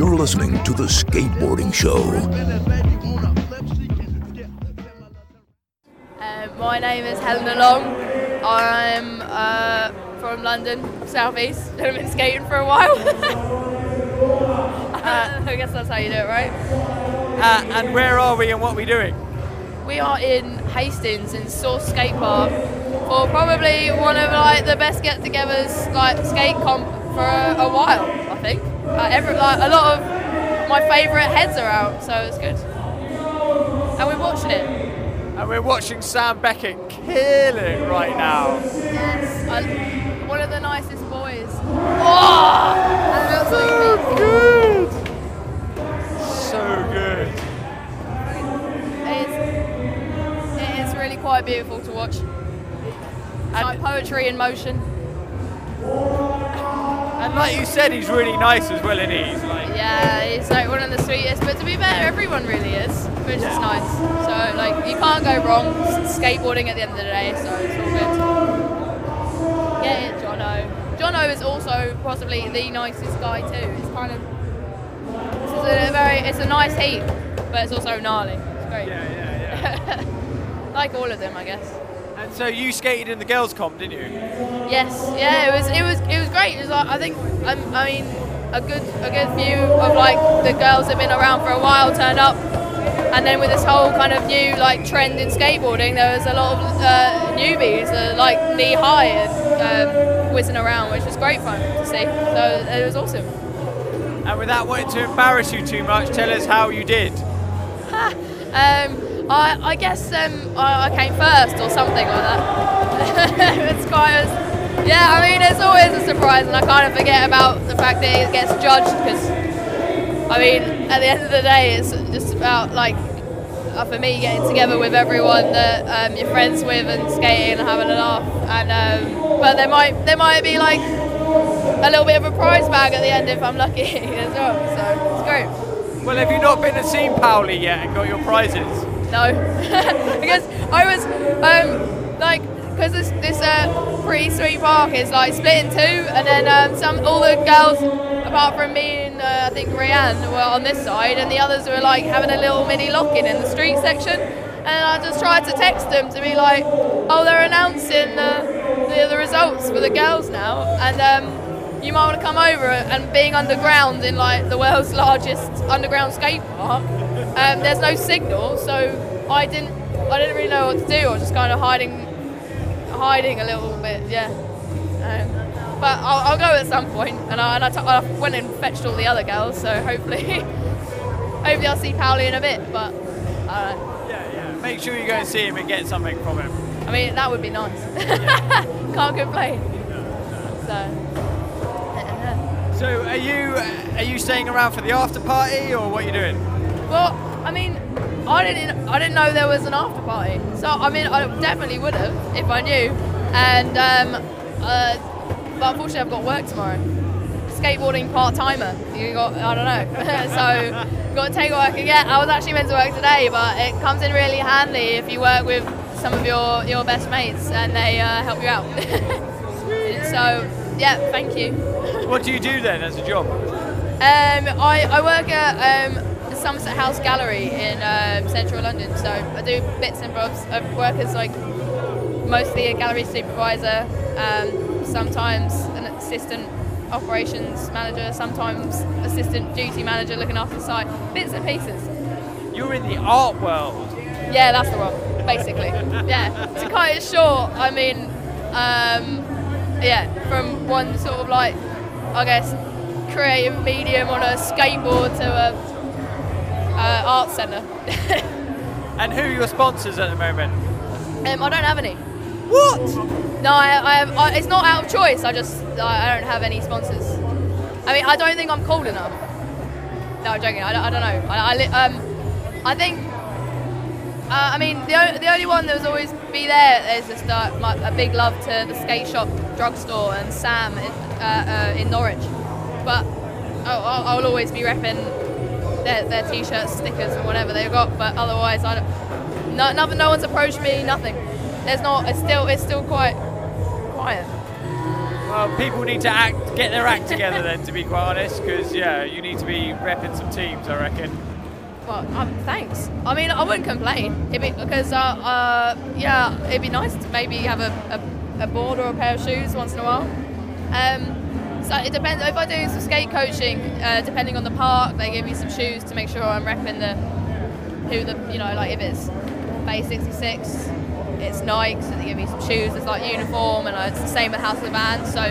You're listening to The Skateboarding Show. Uh, my name is Helena Long. I'm uh, from London, southeast. I've been skating for a while. uh, I guess that's how you do it, right? Uh, and where are we and what are we doing? We are in Hastings in Source Skate Park for probably one of like the best get-togethers like skate comp for a, a while. I think. Uh, every, like, a lot of my favourite heads are out, so it's good. And we're watching it. And we're watching Sam Beckett kill it right now. Yes, I, one of the nicest boys. Oh, so good. So good. It's, it is really quite beautiful to watch. It's like poetry in motion. And like you said, he's really nice as well, isn't he? He's like, Yeah, he's like one of the sweetest. But to be fair, everyone really is, which is nice. So like you can't go wrong skateboarding at the end of the day. So it's all good. Get it, Jono. Jono is also possibly the nicest guy too. It's kind of it's a very it's a nice heat, but it's also gnarly. It's great. Yeah, yeah, yeah. like all of them, I guess. So you skated in the girls' comp, didn't you? Yes, yeah, it was it was it was great. It was like I think um, I mean a good a good few of like the girls that have been around for a while turned up, and then with this whole kind of new like trend in skateboarding, there was a lot of uh, newbies uh, like knee high and um, whizzing around, which was great fun to see. So it was awesome. And without wanting to embarrass you too much, tell us how you did. Um, I, I guess um, I, I came first or something like that. it's quite yeah, I mean, it's always a surprise, and I kind of forget about the fact that it gets judged because, I mean, at the end of the day, it's just about like, uh, for me, getting together with everyone that um, you're friends with and skating and having a laugh. And um, but there might there might be like a little bit of a prize bag at the end if I'm lucky as well. So it's great. Well, have you not been to see Pauli yet and got your prizes? No, because I was um, like, because this this uh, pretty sweet park is like split in two, and then um, some all the girls apart from me and uh, I think Rianne were on this side, and the others were like having a little mini lock-in in the street section. And I just tried to text them to be like, oh, they're announcing the, the, the results for the girls now, and um, you might want to come over. And being underground in like the world's largest underground skate park, um, there's no signal, so I didn't I didn't really know what to do. I was just kind of hiding hiding a little bit, yeah. Um, but I'll, I'll go at some point, and I, and I, t- I went and fetched all the other girls, so hopefully hopefully I'll see Pauli in a bit. But I. Yeah, yeah. Make sure you go and see him and get something from him. I mean that would be nice. Can't complain. So. So, are you are you staying around for the after party or what are you doing? Well, I mean, I didn't I didn't know there was an after party. So I mean, I definitely would have if I knew. And um, uh, but unfortunately, I've got work tomorrow. Skateboarding part timer. You got I don't know. so got to take a work again. I was actually meant to work today, but it comes in really handy if you work with some of your your best mates and they uh, help you out. so yeah, thank you. What do you do then as a job? Um, I, I work at um, Somerset House Gallery in um, central London, so I do bits and bobs. I work as like mostly a gallery supervisor, um, sometimes an assistant operations manager, sometimes assistant duty manager looking after the site, bits and pieces. You're in the art world. Yeah, that's the one, basically. yeah, to cut it short, I mean, um, yeah, from one sort of like, I guess, creative medium on a skateboard to a uh, art centre. And who are your sponsors at the moment? Um, I don't have any. What? No, I, I have. I, it's not out of choice. I just I, I don't have any sponsors. I mean, I don't think I'm cool enough. No, I'm joking. I don't, I don't know. I, I, li- um, I think. Uh, I mean, the, o- the only one that was always be there is just uh, my, a big love to the skate shop, drugstore, and Sam in, uh, uh, in Norwich. But I'll, I'll I'll always be repping their, their t-shirts, stickers, and whatever they've got. But otherwise, I don't. No, nothing. No one's approached me. Nothing. There's not. It's still. It's still quite quiet. Well, people need to act, get their act together then, to be quite honest, because yeah, you need to be repping some teams, I reckon. Well, um, thanks. I mean, I wouldn't complain it'd be, because, uh, uh, yeah, it'd be nice to maybe have a, a, a, board or a pair of shoes once in a while. Um, so it depends. If I do some skate coaching, uh, depending on the park, they give me some shoes to make sure I'm repping the who the you know like if it's Bay 66, it's Nike, so they give me some shoes. It's like uniform, and it's the same at House of Vans. So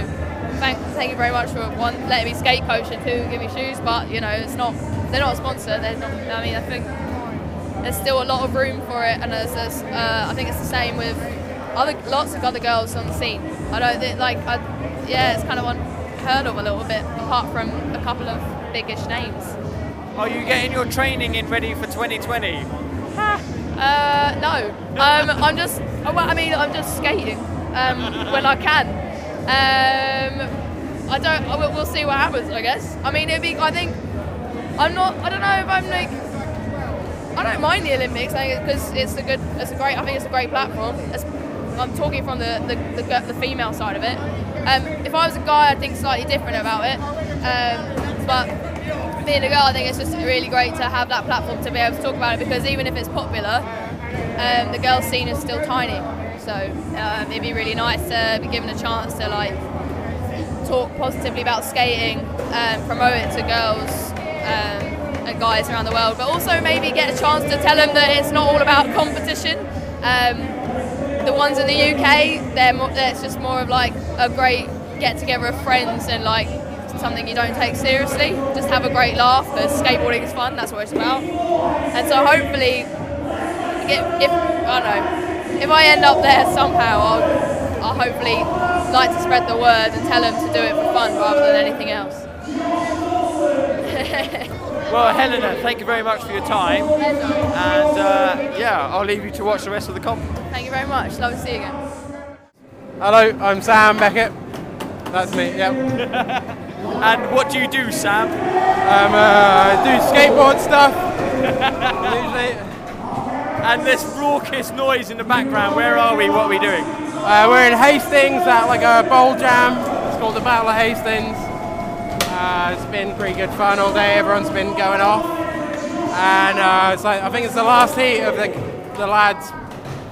thank, thank you very much for one letting me skate coach and two give me shoes. But you know, it's not they're not a sponsor. They're not. I mean, I think there's still a lot of room for it, and there's, uh, I think it's the same with other lots of other girls on the scene. I don't think like I, yeah, it's kind of unheard of a little bit, apart from a couple of biggish names. Are you getting your training in ready for 2020? Uh, no. Um, I'm just. Oh, well, I mean, I'm just skating um, when I can. Um, I don't. We'll, we'll see what happens. I guess. I mean, it'd be. I think. I'm not. I don't know if I'm like. I don't mind the Olympics because it's a good. It's a great. I think it's a great platform. It's, I'm talking from the, the, the, the, female side of it. Um, if I was a guy, I'd think slightly different about it. Um, but being a girl, I think it's just really great to have that platform to be able to talk about it because even if it's popular, um, the girl scene is still tiny. So um, it'd be really nice to be given a chance to like talk positively about skating, and promote it to girls um, and guys around the world, but also maybe get a chance to tell them that it's not all about competition. Um, the ones in the UK, they're more, it's just more of like a great get together of friends and like something you don't take seriously. Just have a great laugh because skateboarding is fun. That's what it's about. And so hopefully, if, if I don't know, if I end up there somehow, I'll, I'll hopefully like to spread the word and tell them to do it for fun rather than anything else. well, Helena, thank you very much for your time. And uh, yeah, I'll leave you to watch the rest of the comp. Thank you very much. Love to see you again. Hello, I'm Sam Beckett. That's me, yep. and what do you do, Sam? Um, uh, I do skateboard stuff, usually. And this raucous noise in the background, where are we? What are we doing? Uh, we're in Hastings at like a bowl jam. It's called the Battle of Hastings. Uh, it's been pretty good fun all day. Everyone's been going off, and uh, it's like I think it's the last heat of the the lads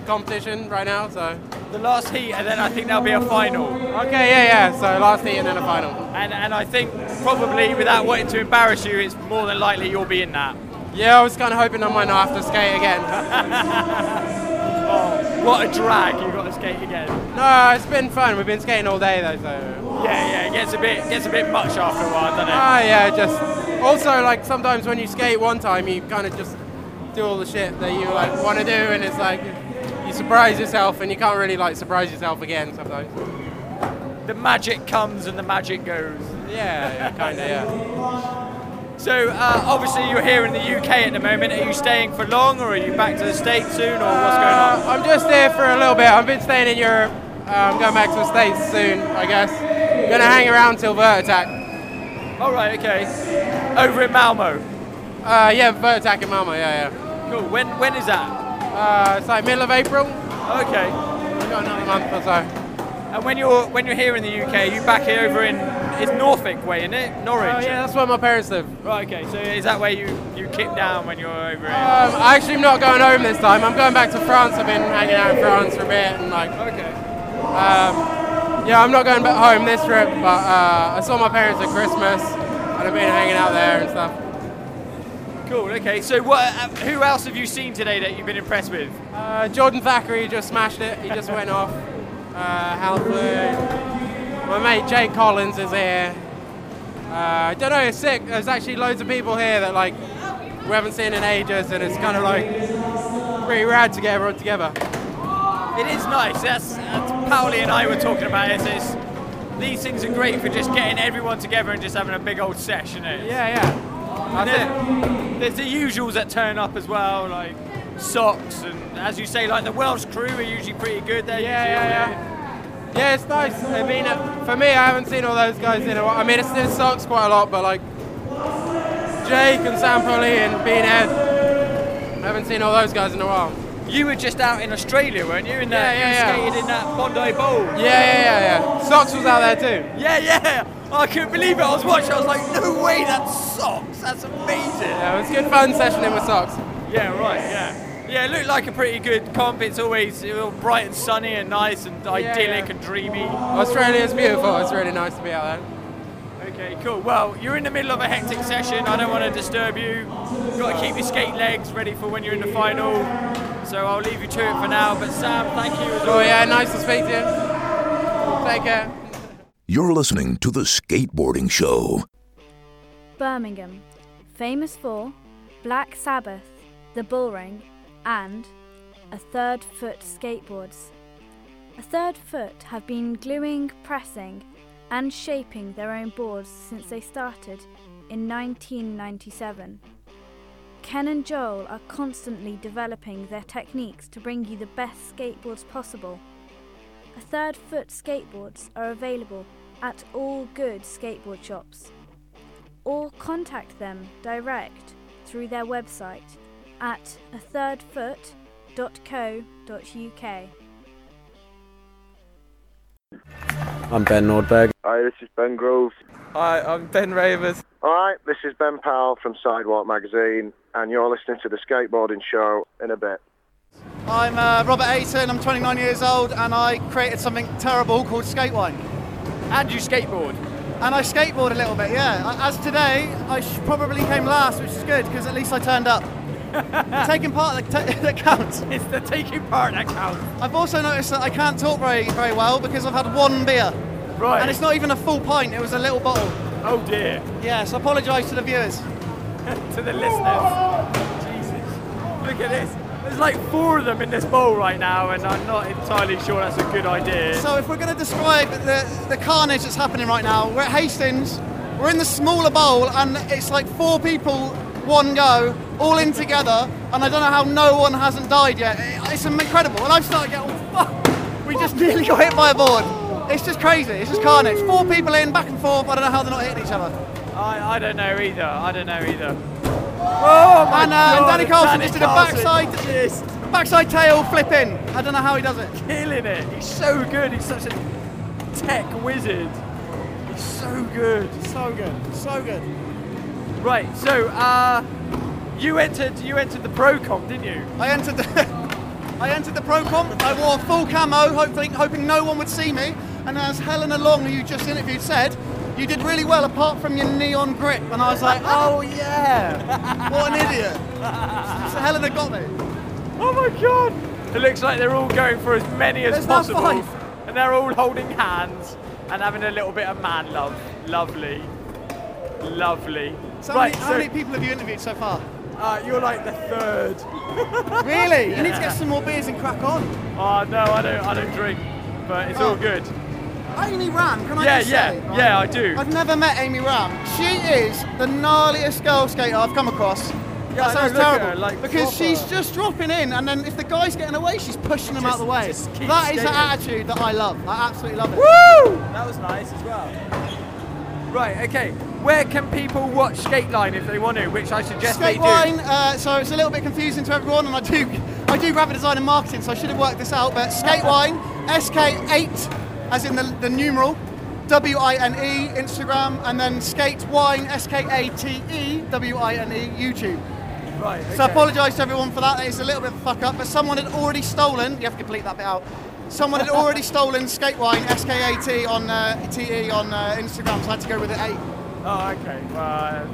competition right now. So the last heat, and then I think there'll be a final. Okay, yeah, yeah. So last heat and then a final. And and I think probably without wanting to embarrass you, it's more than likely you'll be in that. Yeah, I was kind of hoping I might not have to skate again. oh, what a drag! You got to skate again. No, it's been fun. We've been skating all day though, so. Yeah, yeah. It gets a bit gets a bit much after a while, doesn't it? Ah, yeah. Just also like sometimes when you skate one time, you kind of just do all the shit that you like want to do, and it's like you surprise yourself and you can't really like surprise yourself again sometimes. The magic comes and the magic goes. Yeah, yeah kind of, yeah. So uh, obviously you're here in the UK at the moment. Are you staying for long, or are you back to the States soon, or what's going on? Uh, I'm just here for a little bit. I've been staying in Europe. Uh, I'm going back to the States soon, I guess. I'm gonna hang around till Vert Attack. All right, okay. Over in Malmo. Uh, yeah, Vert Attack in Malmo. Yeah, yeah. Cool. When when is that? Uh, it's like middle of April. Okay. We've got another month or so. And when you're when you're here in the UK, you back here over in it's Norfolk way, isn't it? Norwich. Oh yeah, that's where my parents live. Right. Okay. So is that where you you kick down when you're over here? Um, I actually am not going home this time. I'm going back to France. I've been hanging out in France for a bit and like. Okay. Um, yeah, I'm not going back home this trip, but uh, I saw my parents at Christmas and I've been hanging out there and stuff. Cool. Okay. So, what? Uh, who else have you seen today that you've been impressed with? Uh, Jordan Thackeray just smashed it. He just went off. Uh, My mate Jake Collins is here. Uh, I don't know. It's sick. There's actually loads of people here that like we haven't seen in ages, and it's kind of like pretty rad to get everyone together. It is nice. That's, that's Pauli and I were talking about it. It's, these things are great for just getting everyone together and just having a big old session. Yeah, yeah. There's, there's, the usuals that turn up as well, like socks, and as you say, like the Welsh crew are usually pretty good. There, yeah, yeah, yeah. Yeah, it's nice. I mean, uh, for me, I haven't seen all those guys in a while. I mean, it's, it sucks quite a lot, but like Jake and Sam Poli and Bean Ed, I haven't seen all those guys in a while. you were just out in Australia, weren't you? In that, Yeah, yeah, you yeah. skated in that Bondi Bowl. Yeah, yeah, yeah, yeah. Socks was out there too. Yeah, yeah. Oh, I couldn't believe it. I was watching. I was like, no way, that's socks. That's amazing. Yeah, it was a good fun session in with socks. Yeah, right. Yeah. Yeah, it looked like a pretty good comp. It's always bright and sunny and nice and idyllic yeah. and dreamy. Australia's beautiful. It's really nice to be out there. Okay, cool. Well, you're in the middle of a hectic session. I don't want to disturb you. You've got to keep your skate legs ready for when you're in the final. So I'll leave you to it for now. But Sam, thank you Oh yeah, nice to speak to you. Take care. You're listening to The Skateboarding Show. Birmingham, famous for Black Sabbath, the Bullring, and a third foot skateboards. A third foot have been gluing, pressing, and shaping their own boards since they started in 1997. Ken and Joel are constantly developing their techniques to bring you the best skateboards possible. A third foot skateboards are available at all good skateboard shops or contact them direct through their website at a thirdfoot.co.uk. I'm Ben Nordberg. Hi, this is Ben Grove. Hi, I'm Ben Raemers. Alright, this is Ben Powell from Sidewalk Magazine, and you're listening to the Skateboarding Show in a bit. I'm uh, Robert Ayton, I'm 29 years old, and I created something terrible called Skatewine. And you skateboard. And I skateboard a little bit, yeah. As today, I probably came last, which is good, because at least I turned up. Taking part that, that counts. It's the taking part that counts. I've also noticed that I can't talk very, very well because I've had one beer. Right. And it's not even a full pint, it was a little bottle. Oh dear. Yeah, so I apologise to the viewers. to the listeners. Jesus. Look at this. There's like four of them in this bowl right now, and I'm not entirely sure that's a good idea. So if we're going to describe the, the carnage that's happening right now, we're at Hastings, we're in the smaller bowl, and it's like four people, one go, all in together, and I don't know how no one hasn't died yet. It's incredible, and I've started getting, oh fuck, we just nearly got hit by a board. It's just crazy, it's just carnage. Four people in, back and forth, I don't know how they're not hitting each other. I, I don't know either. I don't know either. Oh my And, uh, and Danny Carlson Danny just did a backside, Just backside tail flip in. I don't know how he does it. killing it. He's so good. He's such a tech wizard. He's so good. So good, so good. Right. So, uh, you entered. You entered the pro comp, didn't you? I entered the I entered the pro comp. I wore full camo, hoping hoping no one would see me. And as Helena Long, who you just interviewed, said, you did really well apart from your neon grip. And I was like, oh yeah, what an idiot. So Helena got me. Oh my god! It looks like they're all going for as many as There's now possible. five. And they're all holding hands and having a little bit of man love. Lovely. Lovely. So right, how, many, how many people have you interviewed so far? uh, you're like the third. Really? You need to get some more beers and crack on. Oh no, I don't I don't drink. But it's all Oh. good. Amy Ram, can I Yeah, just yeah, say? Yeah, right? yeah, I do. I've never met Amy Ram. She is the gnarliest girl skater I've come across. Yeah, that know, sounds look terrible. her, like, because proper. she's just dropping in, and then if the guy's getting away, she's pushing him out of the way. just keep That is the attitude that I love. I absolutely love it. Woo! That was nice as well. Right, okay. Where can people watch Skatewine if they want to, which I suggest they do? Skatewine, uh, so it's a little bit confusing to everyone, and I do, I do graphic design and marketing, so I should have worked this out. But Skatewine, SK8, as in the, the numeral, W-I-N-E, Instagram, and then Skate Wine, S-K-A-T-E, W-I-N-E, YouTube. Right, okay. So I apologise to everyone for that. It's a little bit of a fuck up, but someone had already stolen. You have to complete that bit out. Someone had already stolen Skate Wine S-K-A-T on uh, T-E on uh, Instagram, so I had to go with it eight. Oh, okay. Uh,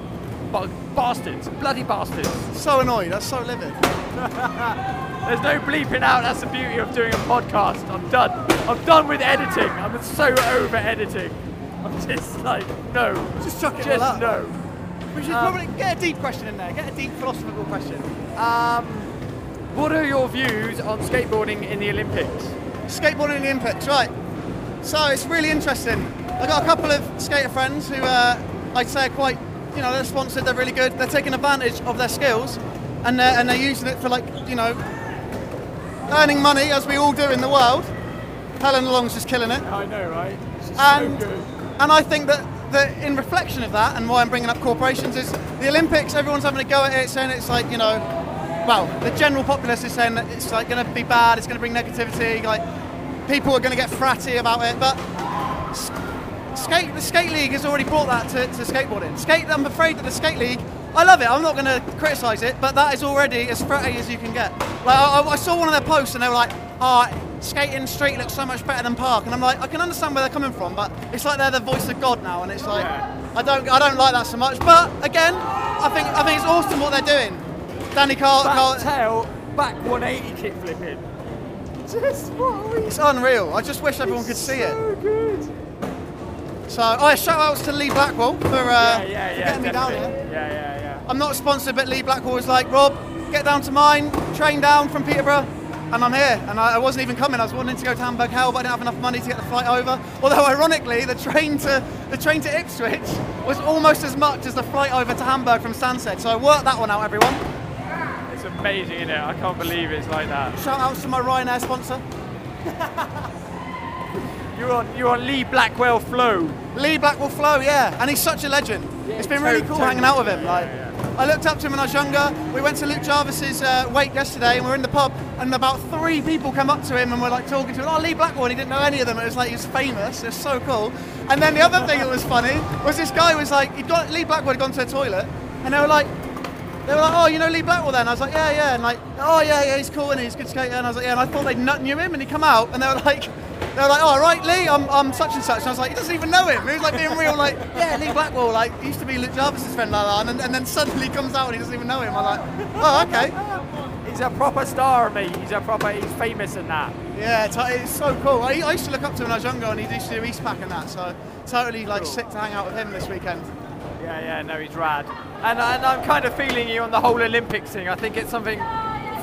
ba- bastards. Bloody bastards. So annoyed. That's so livid. There's no bleeping out. That's the beauty of doing a podcast. I'm done. I'm done with editing. I'm so over editing. I'm just like, no. Just chuck it Just no. We should Um, probably get a deep question in there. Get a deep philosophical question. Um, what are your views on skateboarding in the Olympics? Skateboarding in the Olympics, right? So it's really interesting. I've got a couple of skater friends who uh, I'd say are quite, you know, they're sponsored. They're really good. They're taking advantage of their skills, and they're, and they're using it for like, you know, earning money as we all do in the world. Helen Long's just killing it. I know, right? and and I think that, that in reflection of that, and why I'm bringing up corporations is the Olympics. Everyone's having a go at it, saying it's like you know well, the general populace is saying that it's like going to be bad. It's going to bring negativity. Like people are going to get fratty about it. But skate, the Street League has already brought that to, to skateboarding. Skate. I'm afraid that the Street League. I love it. I'm not going to criticise it, but that is already as fratty as you can get. Like I, I- I saw one of their posts and they were like, "Oh, skating street looks so much better than park," and I'm like, I can understand where they're coming from, but it's like they're the voice of God now, and it's like I don't I don't like that so much. But again, I think I think it's awesome what they're doing. Danny Carl, Carl Back tail, back 180 kick flipping. Just what are we it's unreal. I just wish everyone could see it. so good. So, oh, yeah, shout outs to Lee Blackwell for, uh, Yeah, yeah, for yeah. getting me down definitely. here. Yeah, yeah, yeah. I'm not sponsored, but Lee Blackwell was like, Rob, get down to mine, train down from Peterborough, and I'm here. And I, I wasn't even coming. I was wanting to go to Hamburg Hell, but I didn't have enough money to get the flight over. Although, ironically, the train to the train to Ipswich was almost as much as the flight over to Hamburg from Stansted. So I worked that one out, everyone. It's amazing, isn't it? I can't believe it's like that. Shout outs to my Ryanair sponsor, You're on, you're on Lee Blackwell Flow. Lee Blackwell Flow. Yeah, and he's such a legend. it's been really cool hanging out with him. Yeah, Like. I looked up to him when I was younger. We went to Luke Jarvis's uh, wake yesterday, and we were in the pub, and about three people come up to him and we were like talking to him. Oh, Lee Blackwell, and he didn't know any of them. It was like he was famous. It was so cool. And then the other thing that was funny was this guy was like, he'd got Lee Blackwell had gone to the toilet, and they were like. They were like, oh, you know Lee Blackwell then? I was like, yeah, yeah. And like, oh, yeah, yeah, he's cool and he's good skater. And I was like, yeah. And I thought they nut knew him, and he'd come out, and they were like, they were like, oh, right, Lee, I'm, I'm such and such. And I was like, he doesn't even know him. He was like being real, like, yeah, Lee Blackwell, like, he used to be Luke Jarvis's friend, la la. And then, and then suddenly he comes out and he doesn't even know him. I'm like, oh, okay. He's a proper star, mate. He's a proper, he's famous in that. Yeah, it's, it's so cool. I, I used to look up to him when I was younger, and he used to do Eastpak and that. So totally like sick to hang out with him this weekend. Yeah, yeah, no, he's rad. And, and I'm kind of feeling you on the whole Olympics thing. I think it's something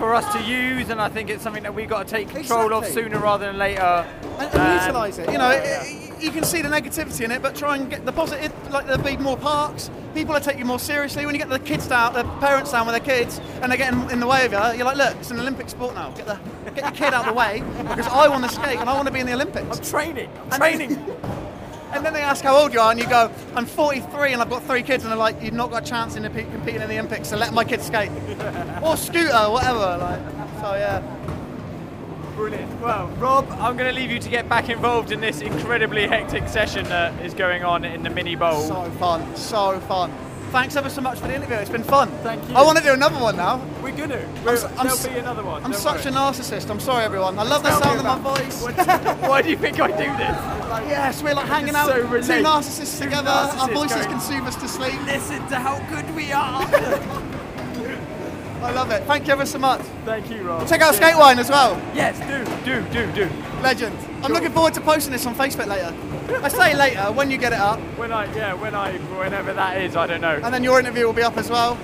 for us to use, and I think it's something that we've got to take control of sooner rather than later. and, and um, And- utilise it. You know, it, it- you can see the negativity in it, but try and get the positive. Like there'll be more parks. People will take you more seriously. When you get the kids down, the parents down with their kids, and they're getting in the way of you, you're like, look, it's an Olympic sport now. Get the get your kid out of the way because I want to skate and I want to be in the Olympics. I'm training. I'm training. And then they ask how old you are, and you go, I'm 43 and I've got three kids, and they're like, you've not got a chance in the, competing in the Olympics, so let my kids skate. or scooter, whatever. Like, so yeah. Brilliant. Well, Rob, I'm going to leave you to get back involved in this incredibly hectic session that is going on in the mini bowl. So fun, so fun. Thanks ever so much for the interview. It's been fun. Thank you. I want to do another one now. We're going to. I'm, I'm There'll be another one. I'm such worry. a narcissist. I'm sorry, everyone. I love the sound of my voice. Why do you think I do this? yes, we're like hanging out, so two narcissists two together. Our voices going- can us to sleep. Listen to how good we are. I love it. Thank you ever so much. Thank you, Rob. Check out Cheers. Skatewine as well. Yes, do, do, do, do. Legend. I'm looking forward to posting this on Facebook later. I say later when you get it up, When I, yeah, when I, whenever that is, I don't know. and then your interview will be up as well.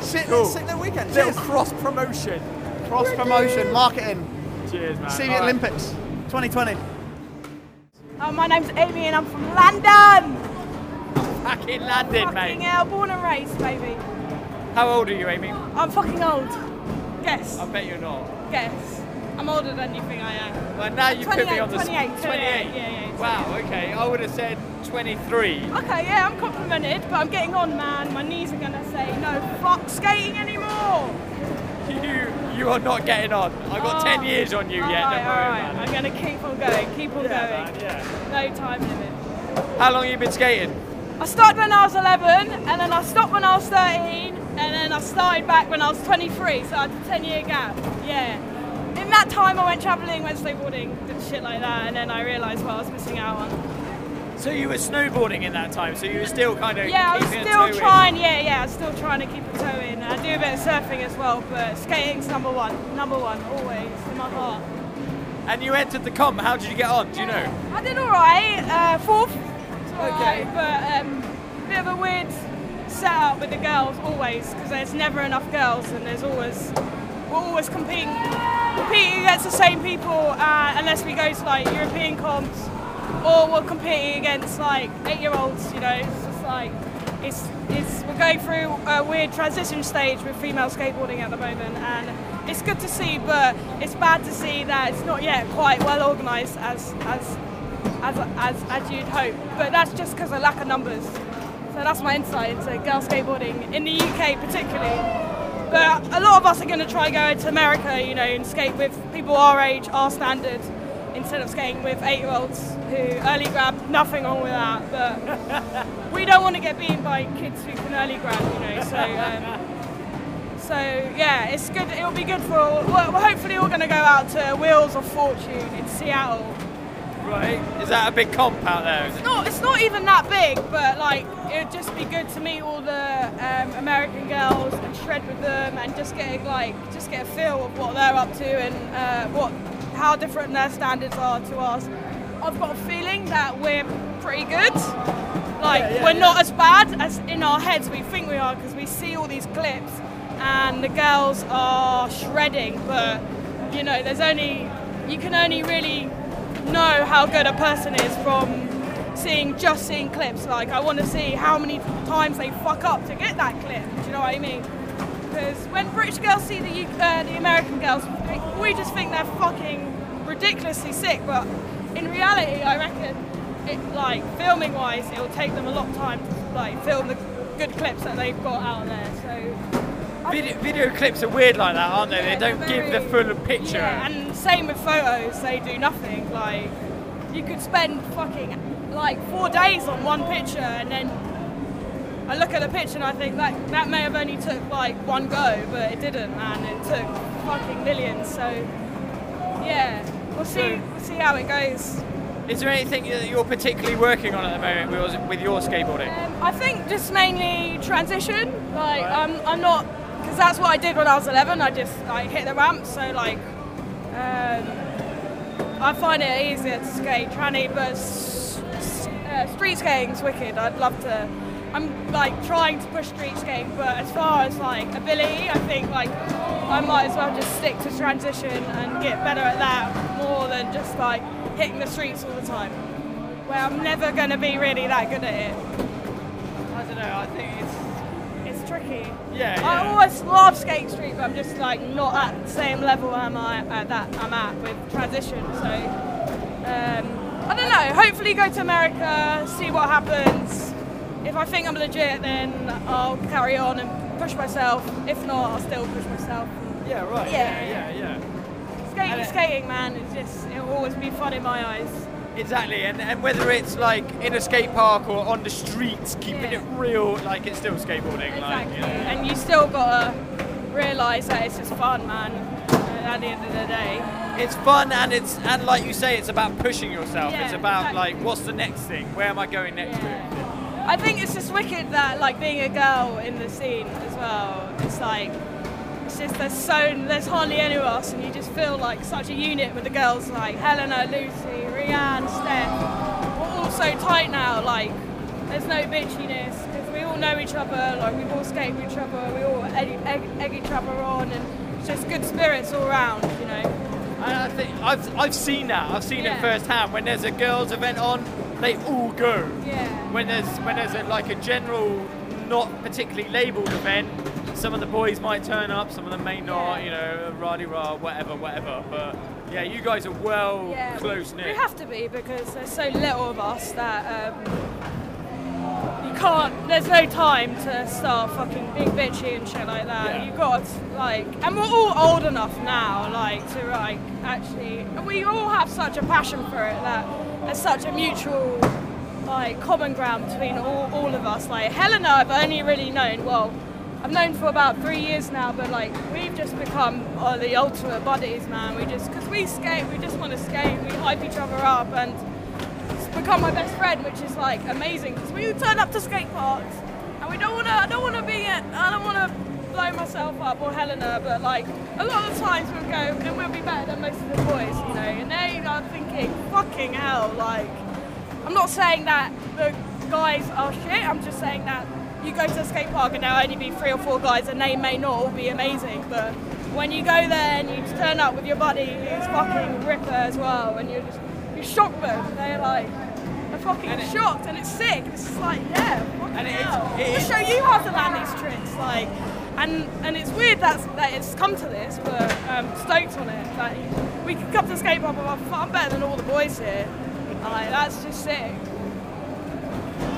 Sit, Cool. sit the weekend. Little Cheers. cross promotion. Cross promotion, marketing. Cheers, man. See you at All right. Olympics 2020. Oh, my name's Amy and I'm from London. Back in London, Fucking mate. hell, born and raised, baby. How old are you, Amy? I'm fucking old. Guess. I bet you're not. Guess. I'm older than you think I am. Well, now you put me on the spot. 28, 28, yeah, yeah. Wow, okay. I would have said 23. Okay, yeah, I'm complimented, but I'm getting on, man. My knees are gonna say no fuck skating anymore. You, you are not getting on. I've got Oh. 10 years on you yet. Alright, Don't alright. man. I'm gonna keep on going, keep on Yeah, going. man, yeah. No time limit. How long have you been skating? I started when I was 11, and then I stopped when I was 13, and then I started back when I was 23, so I had a 10 year gap. Yeah. In that time, I went travelling, went snowboarding, did shit like that, and then I realised what I was missing out on. So you were snowboarding in that time, so you were still kind of Yeah, I was still toe in. trying, yeah, yeah, I was still trying to keep a toe in. I do a bit of surfing as well, but skating's number one, number one, always, in my heart. And you entered the comp. How did you get on? Do you know? I did alright, uh, fourth. Okay. alright, But um, bit of a weird setup with the girls always, because there's never enough girls, and there's always we're always competing competing against the same people uh, unless we go to like European comps, or we're competing against like eight-year-olds. You know, it's just like it's it's we're going through a weird transition stage with female skateboarding at the moment, and it's good to see, but it's bad to see that it's not yet quite well organised as as as, as, as you'd hope. But that's just because of lack of numbers. So that's my insight into girl skateboarding in the UK particularly. But a lot of us are going to try go to America, you know, and skate with people our age, our standard, instead of skating with eight-year-olds who early grab. Nothing wrong with that, but we don't want to get beaten by kids who can early grab, you know. So. Um, so yeah, it's good. It'll be good for. Well, we're hopefully, we're going to go out to Wheels of Fortune in Seattle. Right. Is that a big comp out there? it? No, it's not even that big, but like it'd just be good to meet all the um, American girls and shred with them and just get like just get a feel of what they're up to and uh, what how different their standards are to ours. I've got a feeling that we're pretty good. Like Yeah, yeah, we're yeah. not as bad as in our heads we think we are because we see all these clips and the girls are shredding, but you know there's only you can only really know how good a person is from seeing just seeing clips. Like I want to see how many times they fuck up to get that clip. Do you know what I mean? Because when British girls see the uh, the American girls, we- just think they're fucking ridiculously sick. But in reality, I reckon, it, like filming wise, it will take them a lot of time to like film the good clips that they've got out there. Video, video clips are weird like that, aren't they? Yeah, they don't they're give the full picture. Yeah, and same with photos, they do nothing. Like, you could spend fucking like four days on one picture, and then I look at the picture and I think that that may have only took like one go, but it didn't, and it took fucking millions. So, yeah, we'll see. We'll see how it goes. Is there anything that you're particularly working on at the moment with your skateboarding? Um, I think just mainly transition. Like I'm, I'm not because that's what I did when I was 11. I just like hit the ramp. So like, um, I find it easier to skate tranny, but uh, street skating's wicked. I'd love to. I'm like trying to push street skating, but as far as like ability, I think like I might as well just stick to transition and get better at that more than just like hitting the streets all the time. Where I'm never going to be really that good at it. I don't know. I think It's tricky. yeah. I always love skate street, but I'm just like not at the same level am I at that I'm at with transition. So um, I don't know. Hopefully, go to America, see what happens. If I think I'm legit, then I'll carry on and push myself. If not, I'll still push myself. yeah, right. Yeah. Yeah, yeah, yeah. Skating, skating, man. It's just it'll always be fun in my eyes. Exactly, and, and whether it's like in a skate park or on the streets, keeping Yeah. it real, like it's still skateboarding. Like, you know. And you still gotta realise that it's just fun, man. At the end of the day. It's fun and it's and like you say, it's about pushing yourself. Yeah, it's about exactly. like what's the next thing? Where am I going next Yeah. I think it's just wicked that like being a girl in the scene as well. It's like it's just there's so there's hardly any of us, and you just feel like such a unit with the girls like Helena, Lucy, Rianne, Steph. We're all so tight now. Like there's no bitchiness because we all know each other. Like we all skate with each other. We all egg, egg, egg each other on, and it's just good spirits all around. You know. And I think I've I've seen that. I've seen Yeah. it firsthand. When there's a girls' event on, they all go. Yeah. When there's when there's a, like a general, not particularly labelled event, some of the boys might turn up, some of them may not. Yeah. You know, rah rah, whatever, whatever. But yeah, you guys are well Yeah, close knit. we have to be because there's so little of us that um, you can't. There's no time to start fucking being bitchy and shit like that. Yeah. You've got to, like, and we're all old enough now, like to like actually. and We all have such a passion for it that there's such a mutual like common ground between all, all of us. Like Helena, I've only really known well. I've known for about three years now, but like we've just become uh, the ultimate buddies, man. We just because we skate, we just want to skate. We hype each other up, and it's become my best friend, which is like amazing. Because we turn up to skate parks, and we don't want to. I don't want to be it. I don't want to blow myself up or Helena, but like a lot of times we'll go and we'll be better than most of the boys, you know. And they are thinking, fucking hell, like. I'm not saying that the guys are shit. I'm just saying that you go to a skate park and there'll only be three or four guys, and they may not all be amazing. But when you go there and you turn up with your buddy who's fucking ripper as well, and you're just you shock them, they're like they're fucking And it- shocked, and it's sick. It's just like yeah, fucking And it is- hell. it We'll show you how to land these tricks, like. And, and it's weird that's, that it's come to this, but um, stoked on it. Like, we can come to the skate park and I'm I'm better than all the boys here. Like, that's just sick.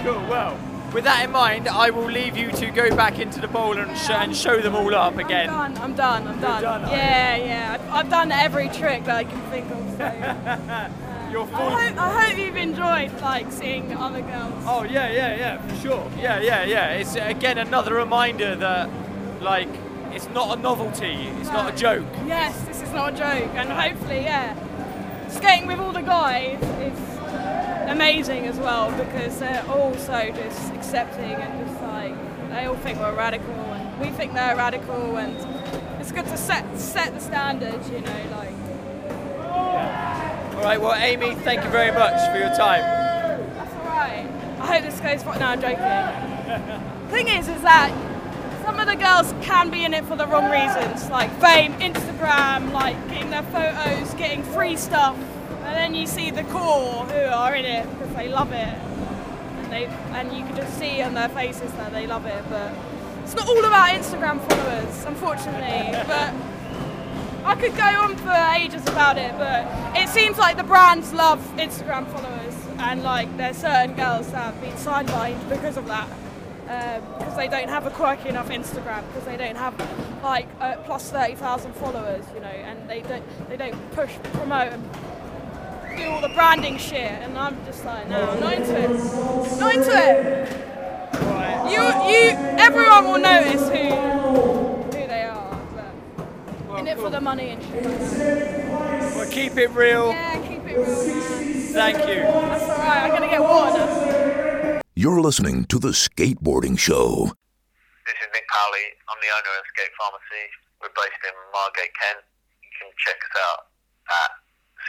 Cool. Well, with that in mind, I will leave you to go back into the bowl and, sh- and show them all up again. I'm done. I'm done. I'm done. done, yeah, yeah. I've, I've done every trick that I can think of. So. Uh, You're full. I hope, I hope you've enjoyed like seeing other girls. Oh yeah, yeah, yeah, for sure. Yeah, yeah, yeah. It's again another reminder that, like, it's not a novelty. It's not a joke. Yes, this is not a joke, and hopefully, yeah, skating with all the guys is amazing as well because they're all so just accepting and just like they all think we're radical and we think they're radical, and it's good to set set the standards, you know, like. All right. Well, Amy, thank you very much for your time. That's alright. I hope this goes. No, I'm joking. Thing is, is that some of the girls can be in it for the wrong reasons, like fame, Instagram, like getting their photos, getting free stuff, and then you see the core who are in it because they love it, and they and you can just see on their faces that they love it. But it's not all about Instagram followers, unfortunately. But I could go on for ages about it, but it seems like the brands love Instagram followers, and like there's certain girls that have been sidelined because of that, um, because they don't have a quirky enough Instagram, because they don't have like uh, plus thirty thousand followers, you know, and they don't they don't push promote and do all the branding shit, and I'm just like, no, I'm not into it, not into it. You you everyone will notice who who they are, but in it for the money and shit. like. Well, keep it real. Yeah, keep it real, man. Thank you. That's alright, I'm gonna get water. You're listening to The Skateboarding Show. This is Nick Powley. I'm the owner of Skate Pharmacy. We're based in Margate, Kent. You can check us out at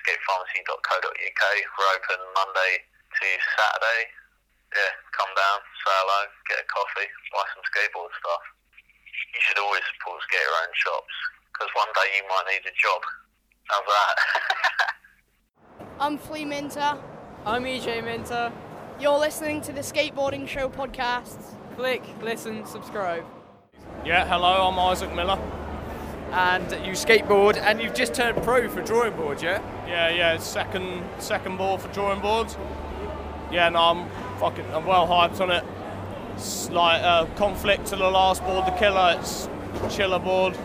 skatepharmacy.co.uk. We're open Monday to Saturday. Yeah, come down, say hello, get a coffee, buy some skateboard stuff. You should always support skater-owned shops because one day you might need a job. How's that? I'm Flea Minter. I'm EJ Minter. You're listening to the Skateboarding Show podcast. Click, listen, subscribe. Yeah, hello, I'm Isaac Miller. And you skateboard, and you've just turned pro for drawing boards, yeah? Yeah, yeah, second second board for drawing boards. Yeah, no, I'm fucking, I'm well hyped on it. It's like uh, conflict to the last board, the killer. It's chiller board.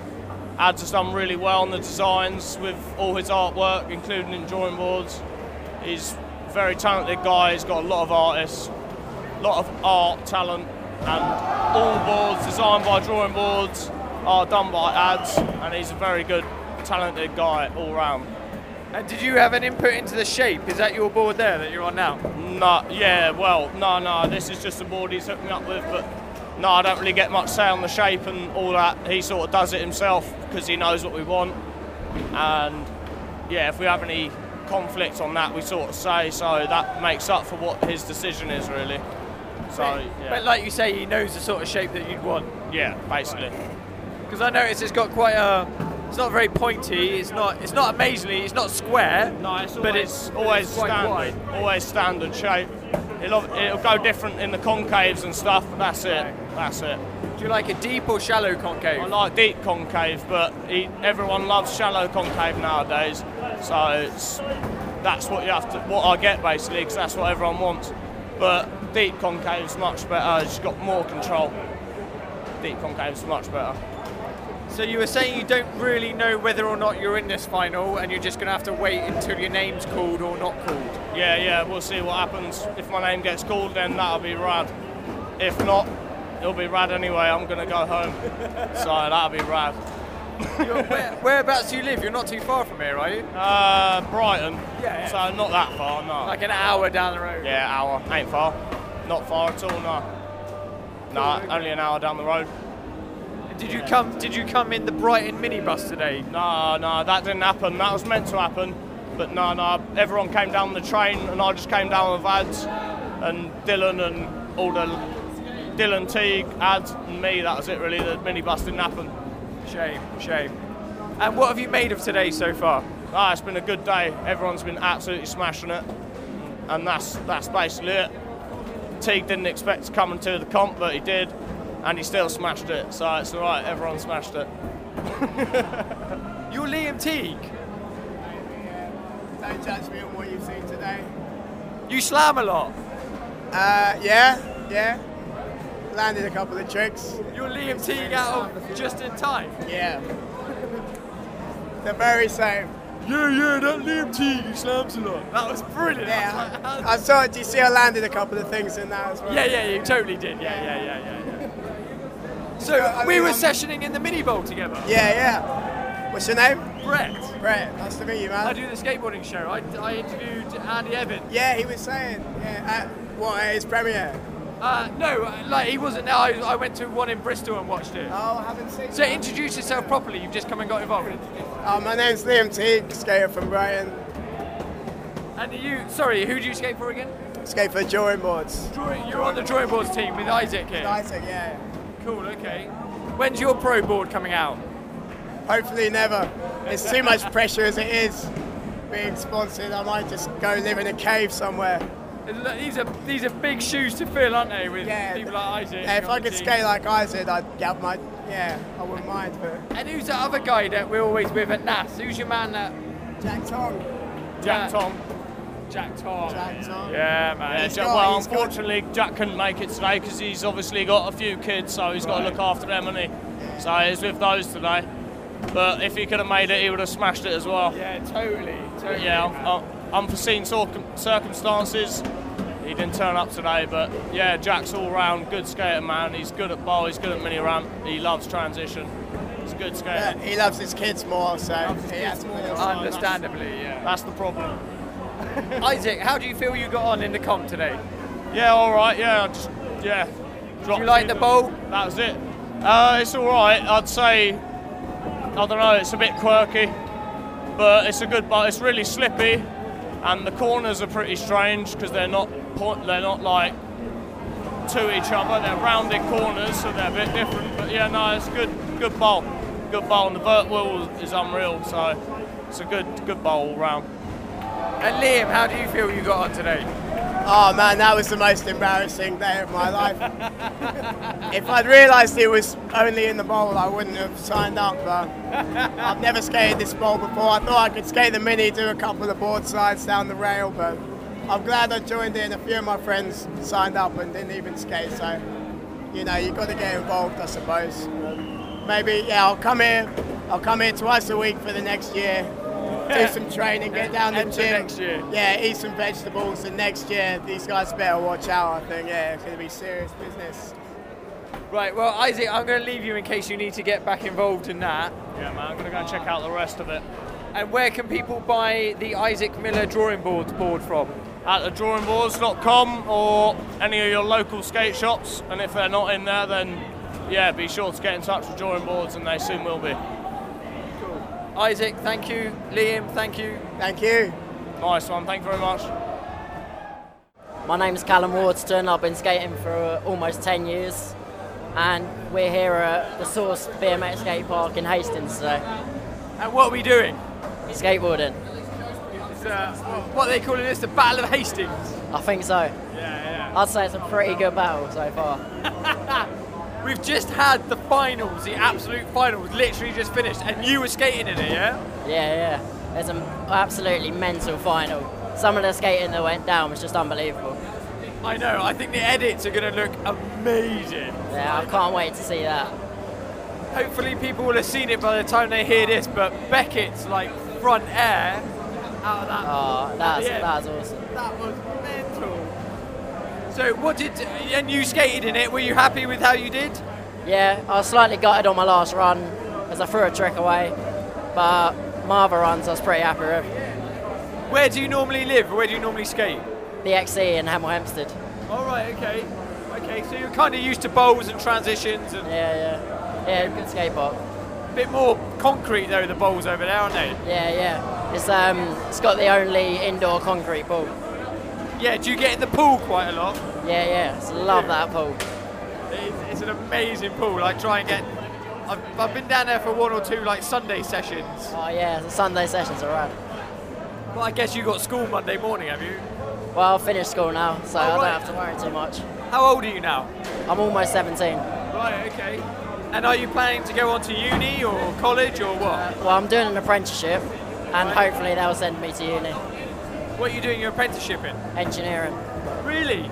Ads has done really well on the designs with all his artwork, including in drawing boards. He's a very talented guy. He's got a lot of artists, a lot of art talent, and all boards designed by drawing boards are done by ads, and he's a very good, talented guy all round. And did you have an input into the shape? Is that your board there that you're on now? No, yeah, well, no, no, this is just a board he's hooked me up with, but no, I don't really get much say on the shape and all that. He sort of does it himself because he knows what we want. And yeah, if we have any conflict on that, we sort of say, so that makes up for what his decision is, really. So, yeah. But like you say, he knows the sort of shape that you'd want. Yeah, basically. Because I noticed it's got quite a. It's not very pointy. It's not. It's not amazingly. It's not square. No, it's but it's always it's standard. wide. Always standard shape. It'll, it'll go different in the concaves and stuff, but that's it. That's it. Do you like a deep or shallow concave? I like deep concave, but he, everyone loves shallow concave nowadays. So it's, that's what you have to, what I get basically, because that's what everyone wants. But deep concave's much better. It's got more control. Deep concave's much better. So you were saying you don't really know whether or not you're in this final, and you're just going to have to wait until your name's called or not called. Yeah, yeah, we'll see what happens. If my name gets called, then that'll be rad. If not, it'll be rad anyway. I'm gonna go home, so that'll be rad. Where, whereabouts do you live? You're not too far from here, are you? Uh, Brighton. Yeah, yeah. So not that far, no. Like an hour down the road. Yeah, hour. Ain't far. Not far at all, no. No, only an hour down the road. Did you come? Did you come in the Brighton minibus today? No, no, that didn't happen. That was meant to happen, but no, no. Everyone came down the train, and I just came down with ads, and Dylan and all the Dylan Teague ads and me. That was it really. The minibus didn't happen. Shame, shame. And what have you made of today so far? Ah, it's been a good day. Everyone's been absolutely smashing it, and that's that's basically it. Teague didn't expect to come into the comp, but he did, and he still smashed it. So it's all right. Everyone smashed it. You're Liam Teague. Don't judge me on what you've seen today. You slam a lot. Uh, yeah, yeah. landed a couple of tricks. You're Liam Teague out of just in time. Yeah. The very same. Yeah, yeah, that Liam Teague he slams a lot. That was brilliant. Yeah. I was like, I saw. Do you see? I landed a couple of things in that as well. Yeah, yeah, you totally did. Yeah, yeah, yeah, yeah. yeah. So I we mean, were I'm- sessioning in the mini bowl together. Yeah, yeah. What's your name? Brett. Brett. Nice to meet you, man. I do the skateboarding show. I, I interviewed Andy Evans. Yeah, he was saying. Yeah. At, what? At his premiere. Uh, no, uh, like he wasn't there. I, I went to one in Bristol and watched it. Oh, I haven't seen. So introduce yourself properly. You've just come and got involved. Oh, my name's Liam Teague, skater from Brighton. And you, sorry, who do you skate for again? Skate for drawing boards. Drawing, you're on the drawing boards team with Isaac here. Isaac, yeah. Cool. Okay. When's your pro board coming out? Hopefully never. It's too much pressure as it is being sponsored. I might just go live in a cave somewhere. These are these are big shoes to fill, aren't they? With people like Isaac. Yeah, if I could skate like Isaac, I'd get my. Yeah, I wouldn't mind. But And who's that other guy that we're always with at NAS? Who's your man that? Jack Tong. Jack Tom. Jack Tom. Jack Tom. Yeah, man. Yeah, He's Jack, got- well, he's got- unfortunately, Jack couldn't make it today because he's obviously got a few kids, so he's got to look after them, and he. So he's with those today. But if he could have made it, he would have smashed it as well. Yeah, totally. totally Yeah, man. un- un- unforeseen circumstances. He didn't turn up today, but yeah, Jack's all round good skater, man. He's good at bowl, he's good at mini ramp, he loves transition. He's a good skater. Yeah, he loves his kids more, so he has to put it. Understandably, yeah. That's the problem. Isaac, how do you feel you got on in the comp today? Yeah, all right. Yeah, I just yeah. Did you like the bowl? That was it. Uh, it's all right. I'd say I don't know. It's a bit quirky, but it's a good bowl. It's really slippy, and the corners are pretty strange because they're not they're not like to each other. They're rounded corners, so they're a bit different. But yeah, no, it's good good bowl. Good bowl, and the vert wheel is unreal. So it's a good good bowl all round. And Liam, how do you feel you got on today? Oh man, that was the most embarrassing day of my life. if I'd realised it was only in the bowl, I wouldn't have signed up. But I've never skated this bowl before. I thought I could skate the mini, do a couple of board slides down the rail, but I'm glad I joined in. A few of my friends signed up and didn't even skate, so you know you've got to get involved, I suppose. Maybe yeah, I'll come here. I'll come here twice a week for the next year. Do some training, get down the gym. next year. Yeah, eat some vegetables, and next year these guys better watch out. I think yeah, it's going to be serious business. Right, well, Isaac, I'm going to leave you in case you need to get back involved in that. Yeah, man. I'm gonna go and check out the rest of it. And where can people buy the Isaac Miller drawing boards board from? at thedrawingboards.com or any of your local skate shops. And if they're not in there, then yeah, be sure to get in touch with Drawing Boards, and they soon will be. Isaac, thank you. Liam, thank you. Thank you. Nice one. Thank you very much. My name is Callum Waterston. I've been skating for uh, almost 10 years, and we're here at the Source BMX skate park in Hastings today. And what are we doing? Skateboarding. It's, uh, what are they calling this? The Battle of Hastings. I think so. Yeah, yeah. I'd say it's a pretty good battle so far. We've just had the finals, the absolute finals, literally just finished, and you were skating in it, yeah? Yeah, yeah. It's an absolutely mental final. Some of the skating that went down was just unbelievable. I know. I think the edits are going to look amazing. Yeah, I can't wait to see that. Hopefully, people will have seen it by the time they hear this. But Beckett's like front air out of that. Oh, at that's that's awesome. That was mental. So, what did and you skated in it? Were you happy with how you did? Yeah, I was slightly gutted on my last run as I threw a trick away, but my other runs I was pretty happy with. Where do you normally live? Where do you normally skate? The XC in Hemel Hempstead. All right. Okay. Okay. So you're kind of used to bowls and transitions and Yeah, yeah, yeah. Good skate park. a bit more concrete though. The bowls over there, aren't they? Yeah, yeah. It's um, it's got the only indoor concrete pool. Yeah. Do you get in the pool quite a lot? Yeah, yeah. Love that pool. It's, it's an amazing pool. Like try and get. I've, I've been down there for one or two like Sunday sessions. Oh yeah, the Sunday sessions are rad. Well, I guess you got school Monday morning, have you? Well, I've finished school now, so Oh, I don't have to worry too much. How old are you now? I'm almost 17. Right. Okay. And are you planning to go on to uni or college or what? Uh, well, I'm doing an apprenticeship, and hopefully they'll send me to uni. What are you doing your apprenticeship in? Engineering. Really?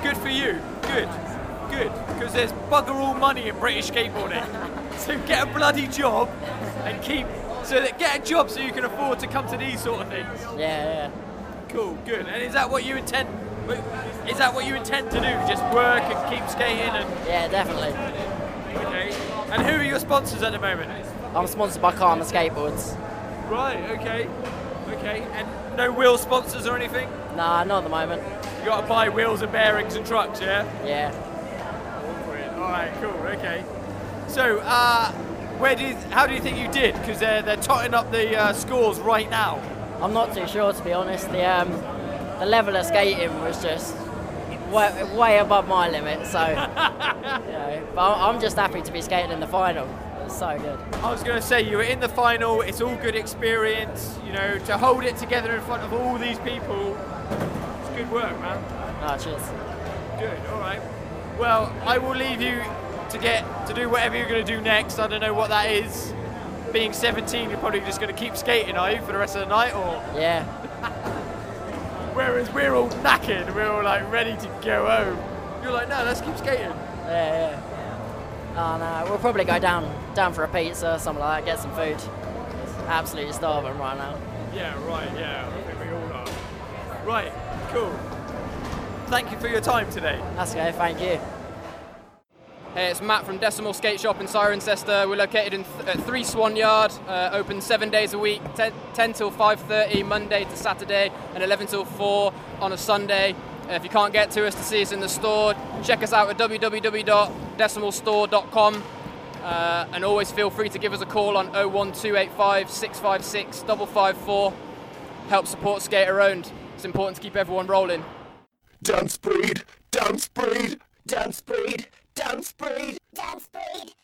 Good for you. Good. good because there's bugger all money in British skateboarding. so get a bloody job and keep so that get a job so you can afford to come to these sort of things. Yeah, yeah. Cool, good. And is that what you intend? Is that what you intend to do? Just work and keep skating and? Yeah, definitely. Okay. And who are your sponsors at the moment? I'm sponsored by Karma Skateboards. Right. Okay. Okay. And no wheel sponsors or anything? Nah, not at the moment. You got to buy wheels and bearings and trucks, yeah? Yeah. All right. Cool. Okay. So, uh, where do you, how do you think you did? Because they're they're totting up the uh, scores right now. I'm not too sure to be honest. The um, the level of skating was just way, way above my limit. So, you know, but I'm just happy to be skating in the final. So good. I was going to say you were in the final. It's all good experience. You know, to hold it together in front of all these people. It's good work, man. Ah, cheers. Good. All right. Well, I will leave you to get to do whatever you're going to do next. I don't know what that is. Being 17, you're probably just going to keep skating, are you, for the rest of the night, or? Yeah. Whereas we're all knackered, we're all like ready to go home. You're like, no, let's keep skating. Yeah, yeah. Oh no, we'll probably go down down for a pizza, or something like that, get some food. It's absolutely starving right now. Yeah, right. Yeah, I think we all are. Right. Cool. Thank you for your time today. That's okay. Thank you. Hey, it's Matt from Decimal Skate Shop in Cirencester. We're located in th- at 3 Swan Yard, uh, open seven days a week, 10, 10 till 5.30 Monday to Saturday, and 11 till 4 on a Sunday. If you can't get to us to see us in the store, check us out at www.decimalstore.com. Uh, and always feel free to give us a call on 01285 656 554. Help support Skater Owned. It's important to keep everyone rolling. Dance breed, Dance breed, dance breed, dance breed, dance breed.